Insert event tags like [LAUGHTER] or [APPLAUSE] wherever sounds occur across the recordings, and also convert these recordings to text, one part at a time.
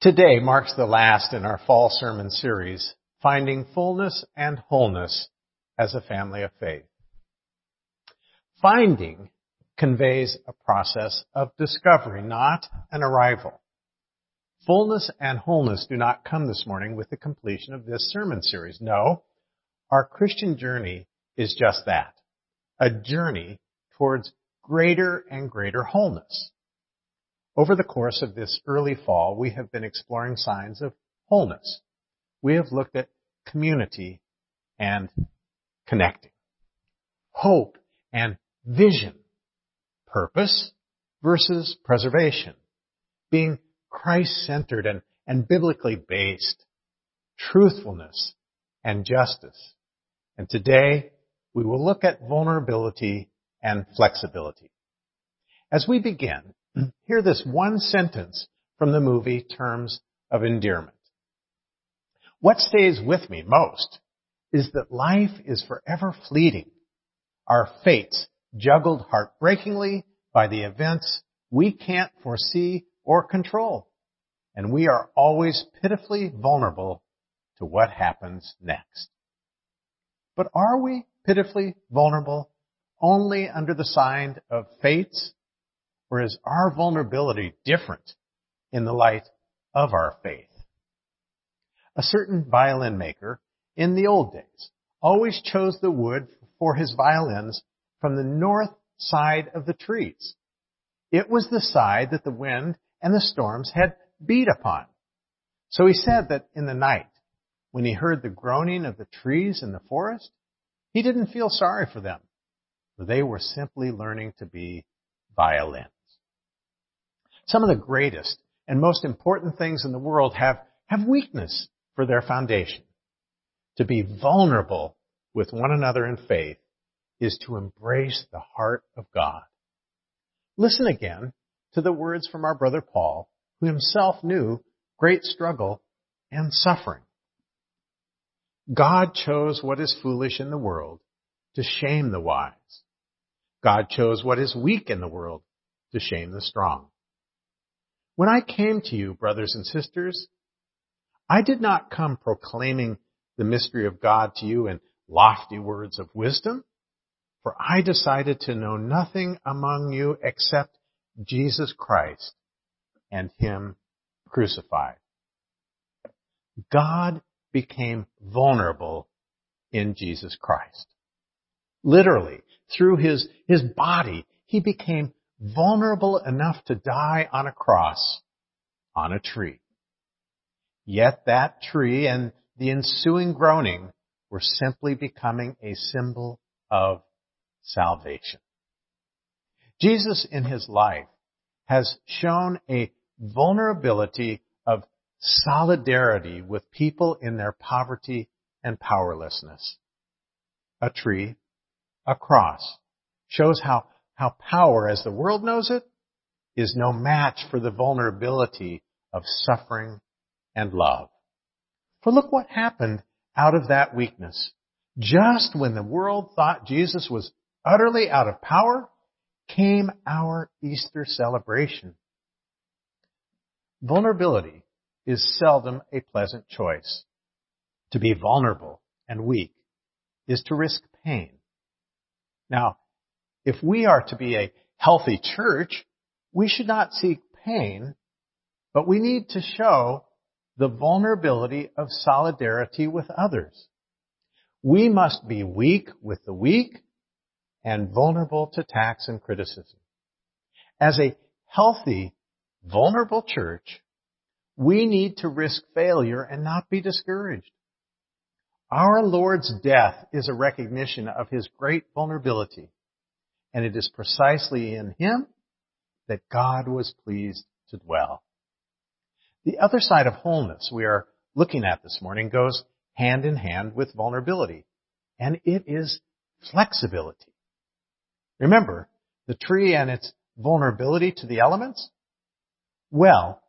Today marks the last in our fall sermon series, Finding Fullness and Wholeness as a Family of Faith. Finding conveys a process of discovery, not an arrival. Fullness and wholeness do not come this morning with the completion of this sermon series. No, our Christian journey is just that. A journey towards greater and greater wholeness. Over the course of this early fall, we have been exploring signs of wholeness. We have looked at community and connecting, hope and vision, purpose versus preservation, being Christ-centered and, and biblically based, truthfulness and justice. And today, we will look at vulnerability and flexibility. As we begin, Hear this one sentence from the movie Terms of Endearment. What stays with me most is that life is forever fleeting. Our fates juggled heartbreakingly by the events we can't foresee or control. And we are always pitifully vulnerable to what happens next. But are we pitifully vulnerable only under the sign of fates or is our vulnerability different in the light of our faith? A certain violin maker in the old days always chose the wood for his violins from the north side of the trees. It was the side that the wind and the storms had beat upon. So he said that in the night, when he heard the groaning of the trees in the forest, he didn't feel sorry for them, for they were simply learning to be violins. Some of the greatest and most important things in the world have, have weakness for their foundation. To be vulnerable with one another in faith is to embrace the heart of God. Listen again to the words from our brother Paul, who himself knew great struggle and suffering. God chose what is foolish in the world to shame the wise. God chose what is weak in the world to shame the strong. When I came to you, brothers and sisters, I did not come proclaiming the mystery of God to you in lofty words of wisdom, for I decided to know nothing among you except Jesus Christ and Him crucified. God became vulnerable in Jesus Christ. Literally, through His, His body, He became vulnerable enough to die on a cross on a tree. Yet that tree and the ensuing groaning were simply becoming a symbol of salvation. Jesus in his life has shown a vulnerability of solidarity with people in their poverty and powerlessness. A tree, a cross, shows how how power, as the world knows it, is no match for the vulnerability of suffering and love. For look what happened out of that weakness. Just when the world thought Jesus was utterly out of power, came our Easter celebration. Vulnerability is seldom a pleasant choice. To be vulnerable and weak is to risk pain. Now, if we are to be a healthy church, we should not seek pain, but we need to show the vulnerability of solidarity with others. We must be weak with the weak and vulnerable to attacks and criticism. As a healthy, vulnerable church, we need to risk failure and not be discouraged. Our Lord's death is a recognition of His great vulnerability. And it is precisely in him that God was pleased to dwell. The other side of wholeness we are looking at this morning goes hand in hand with vulnerability, and it is flexibility. Remember, the tree and its vulnerability to the elements? Well,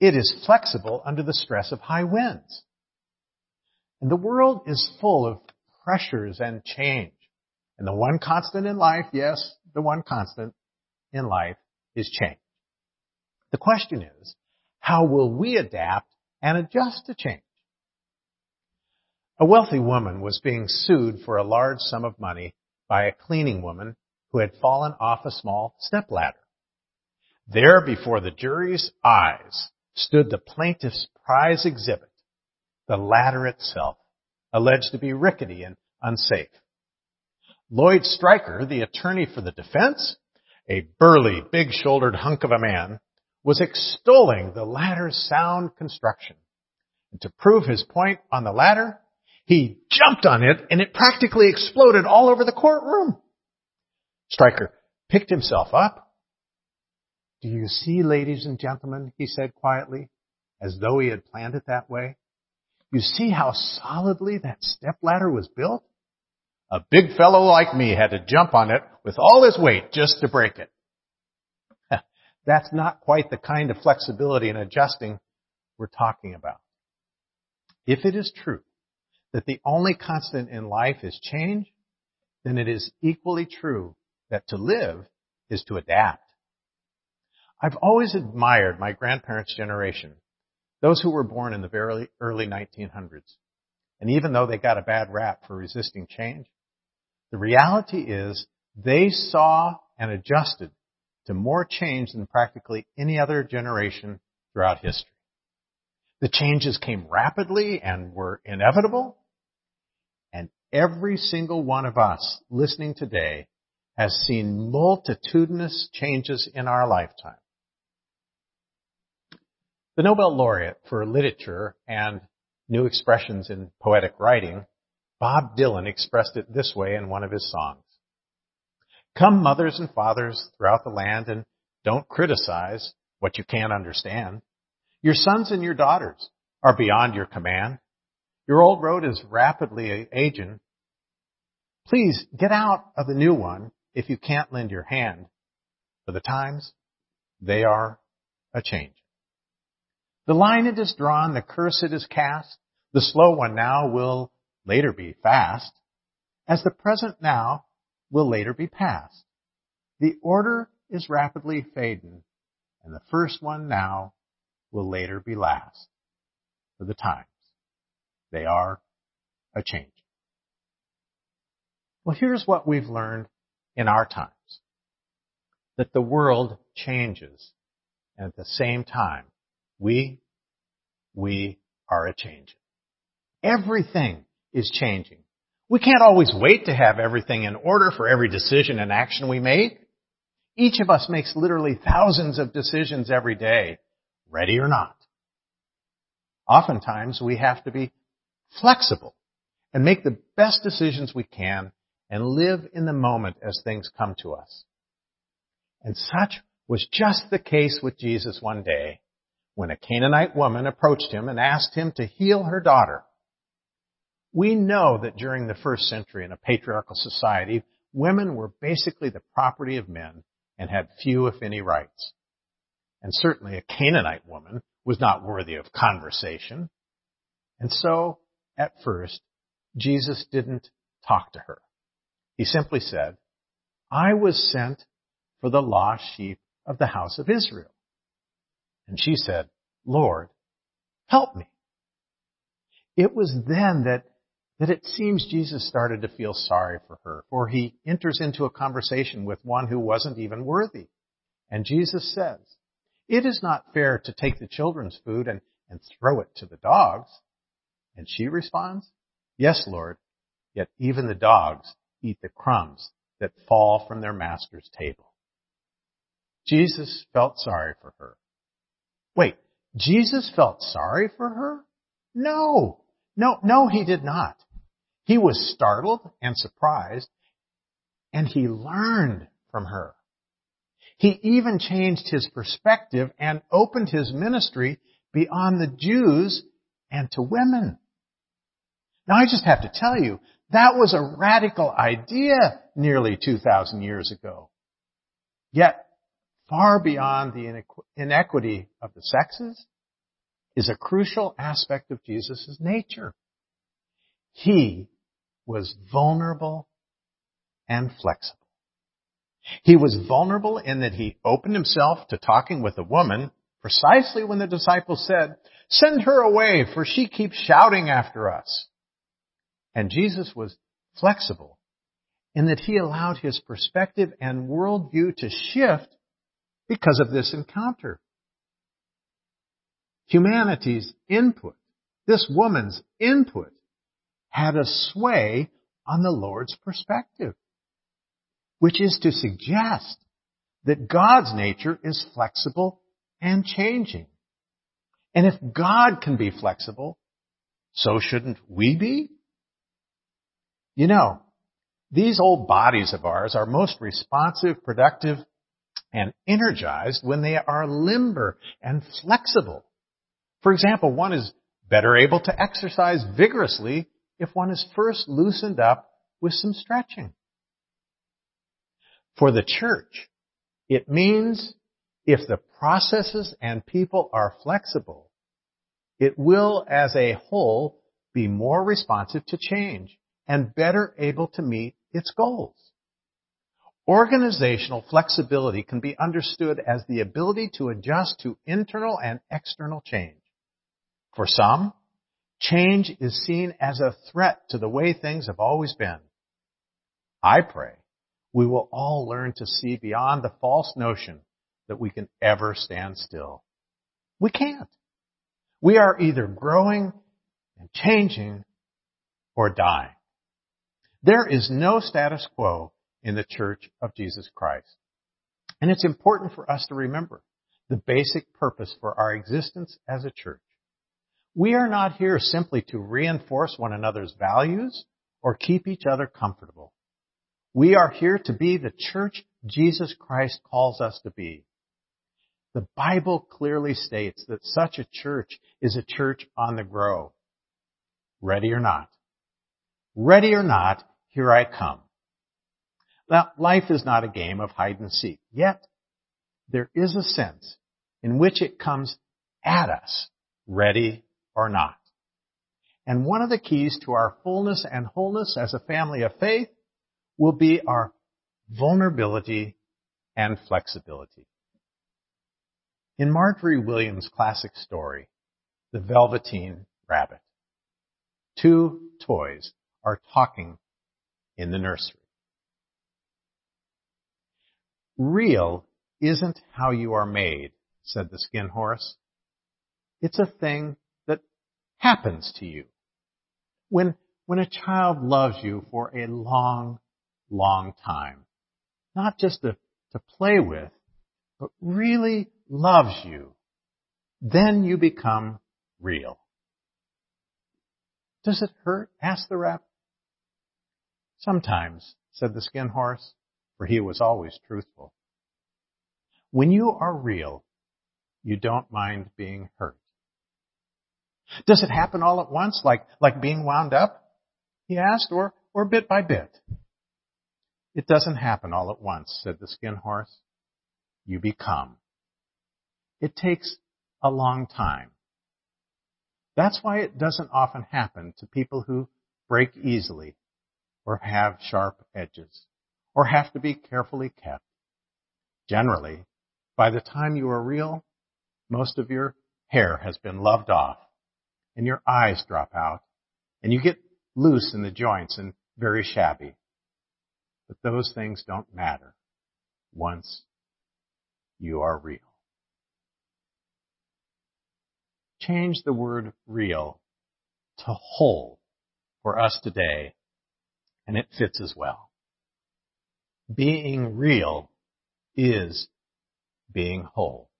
it is flexible under the stress of high winds. And the world is full of pressures and change. And the one constant in life, yes, the one constant in life is change. The question is, How will we adapt and adjust to change? A wealthy woman was being sued for a large sum of money by a cleaning woman who had fallen off a small stepladder. There before the jury's eyes stood the plaintiff's prize exhibit, the ladder itself, alleged to be rickety and unsafe. Lloyd Stryker, the attorney for the defense, a burly, big-shouldered hunk of a man, was extolling the ladder's sound construction. And to prove his point on the ladder, he jumped on it and it practically exploded all over the courtroom. Stryker picked himself up. Do you see, ladies and gentlemen, he said quietly, as though he had planned it that way? You see how solidly that stepladder was built? A big fellow like me had to jump on it with all his weight just to break it. [LAUGHS] That's not quite the kind of flexibility and adjusting we're talking about. If it is true that the only constant in life is change, then it is equally true that to live is to adapt. I've always admired my grandparents' generation, those who were born in the very early 1900s. And even though they got a bad rap for resisting change, the reality is they saw and adjusted to more change than practically any other generation throughout history. The changes came rapidly and were inevitable, and every single one of us listening today has seen multitudinous changes in our lifetime. The Nobel laureate for literature and new expressions in poetic writing, Bob Dylan expressed it this way in one of his songs. Come mothers and fathers throughout the land and don't criticize what you can't understand. Your sons and your daughters are beyond your command. Your old road is rapidly aging. Please get out of the new one if you can't lend your hand. For the times, they are a change. The line it is drawn, the curse it is cast, the slow one now will later be fast, as the present now will later be past. The order is rapidly fading, and the first one now will later be last. For the times, they are a change. Well, here's what we've learned in our times. That the world changes. And at the same time, we, we are a change. Everything is changing. We can't always wait to have everything in order for every decision and action we make. Each of us makes literally thousands of decisions every day, ready or not. Oftentimes we have to be flexible and make the best decisions we can and live in the moment as things come to us. And such was just the case with Jesus one day when a Canaanite woman approached him and asked him to heal her daughter. We know that during the first century in a patriarchal society, women were basically the property of men and had few, if any, rights. And certainly a Canaanite woman was not worthy of conversation. And so, at first, Jesus didn't talk to her. He simply said, I was sent for the lost sheep of the house of Israel. And she said, Lord, help me. It was then that, that it seems Jesus started to feel sorry for her, for he enters into a conversation with one who wasn't even worthy. And Jesus says, it is not fair to take the children's food and, and throw it to the dogs. And she responds, yes, Lord, yet even the dogs eat the crumbs that fall from their master's table. Jesus felt sorry for her. Wait, Jesus felt sorry for her? No, no, no, he did not. He was startled and surprised, and he learned from her. He even changed his perspective and opened his ministry beyond the Jews and to women. Now I just have to tell you, that was a radical idea nearly 2,000 years ago. Yet, far beyond the inequity of the sexes is a crucial aspect of Jesus' nature. He was vulnerable and flexible. He was vulnerable in that he opened himself to talking with a woman precisely when the disciples said, send her away for she keeps shouting after us. And Jesus was flexible in that he allowed his perspective and worldview to shift because of this encounter. Humanity's input, this woman's input, had a sway on the Lord's perspective, which is to suggest that God's nature is flexible and changing. And if God can be flexible, so shouldn't we be? You know, these old bodies of ours are most responsive, productive, and energized when they are limber and flexible. For example, one is better able to exercise vigorously if one is first loosened up with some stretching. For the church, it means if the processes and people are flexible, it will as a whole be more responsive to change and better able to meet its goals. Organizational flexibility can be understood as the ability to adjust to internal and external change. For some, change is seen as a threat to the way things have always been. I pray we will all learn to see beyond the false notion that we can ever stand still. We can't. We are either growing and changing or dying. There is no status quo in the church of Jesus Christ. And it's important for us to remember the basic purpose for our existence as a church. We are not here simply to reinforce one another's values or keep each other comfortable. We are here to be the church Jesus Christ calls us to be. The Bible clearly states that such a church is a church on the grow. Ready or not. Ready or not, here I come. Now, life is not a game of hide and seek. Yet, there is a sense in which it comes at us, ready or not. And one of the keys to our fullness and wholeness as a family of faith will be our vulnerability and flexibility. In Margery Williams' classic story, The Velveteen Rabbit, two toys are talking in the nursery. Real isn't how you are made, said the skin horse. It's a thing happens to you. When, when a child loves you for a long, long time, not just to, to play with, but really loves you, then you become real. Does it hurt? asked the rabbit. Sometimes, said the skin horse, for he was always truthful. When you are real, you don't mind being hurt. Does it happen all at once, like, like being wound up? He asked, or, or bit by bit? It doesn't happen all at once, said the skin horse. You become. It takes a long time. That's why it doesn't often happen to people who break easily or have sharp edges or have to be carefully kept. Generally, by the time you are real, most of your hair has been loved off and your eyes drop out and you get loose in the joints and very shabby. But those things don't matter once you are real. Change the word real to whole for us today and it fits as well. Being real is being whole.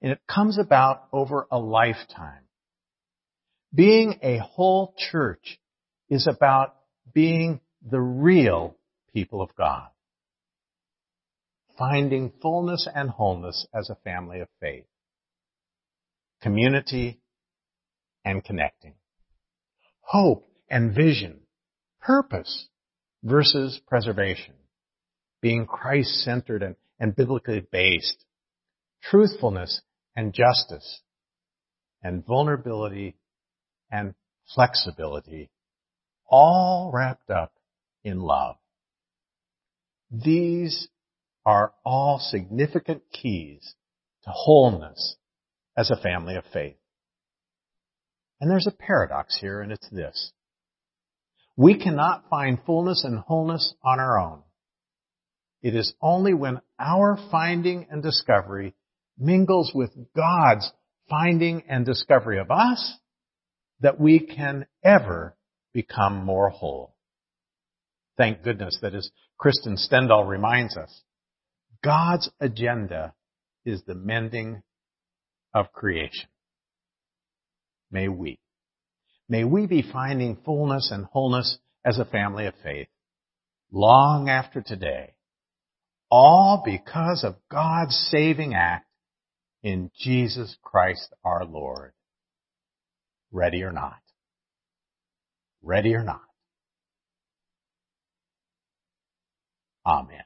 And it comes about over a lifetime. Being a whole church is about being the real people of God. Finding fullness and wholeness as a family of faith. Community and connecting. Hope and vision purpose versus preservation, being Christ centered and, and biblically based, truthfulness and justice, and vulnerability and flexibility, all wrapped up in love. These are all significant keys to wholeness as a family of faith. And there's a paradox here, and it's this. We cannot find fullness and wholeness on our own. It is only when our finding and discovery mingles with God's finding and discovery of us that we can ever become more whole. Thank goodness that as Krister Stendahl reminds us, God's agenda is the mending of creation. May we. May we be finding fullness and wholeness as a family of faith long after today. All because of God's saving act in Jesus Christ our Lord. Ready or not. Ready or not. Amen.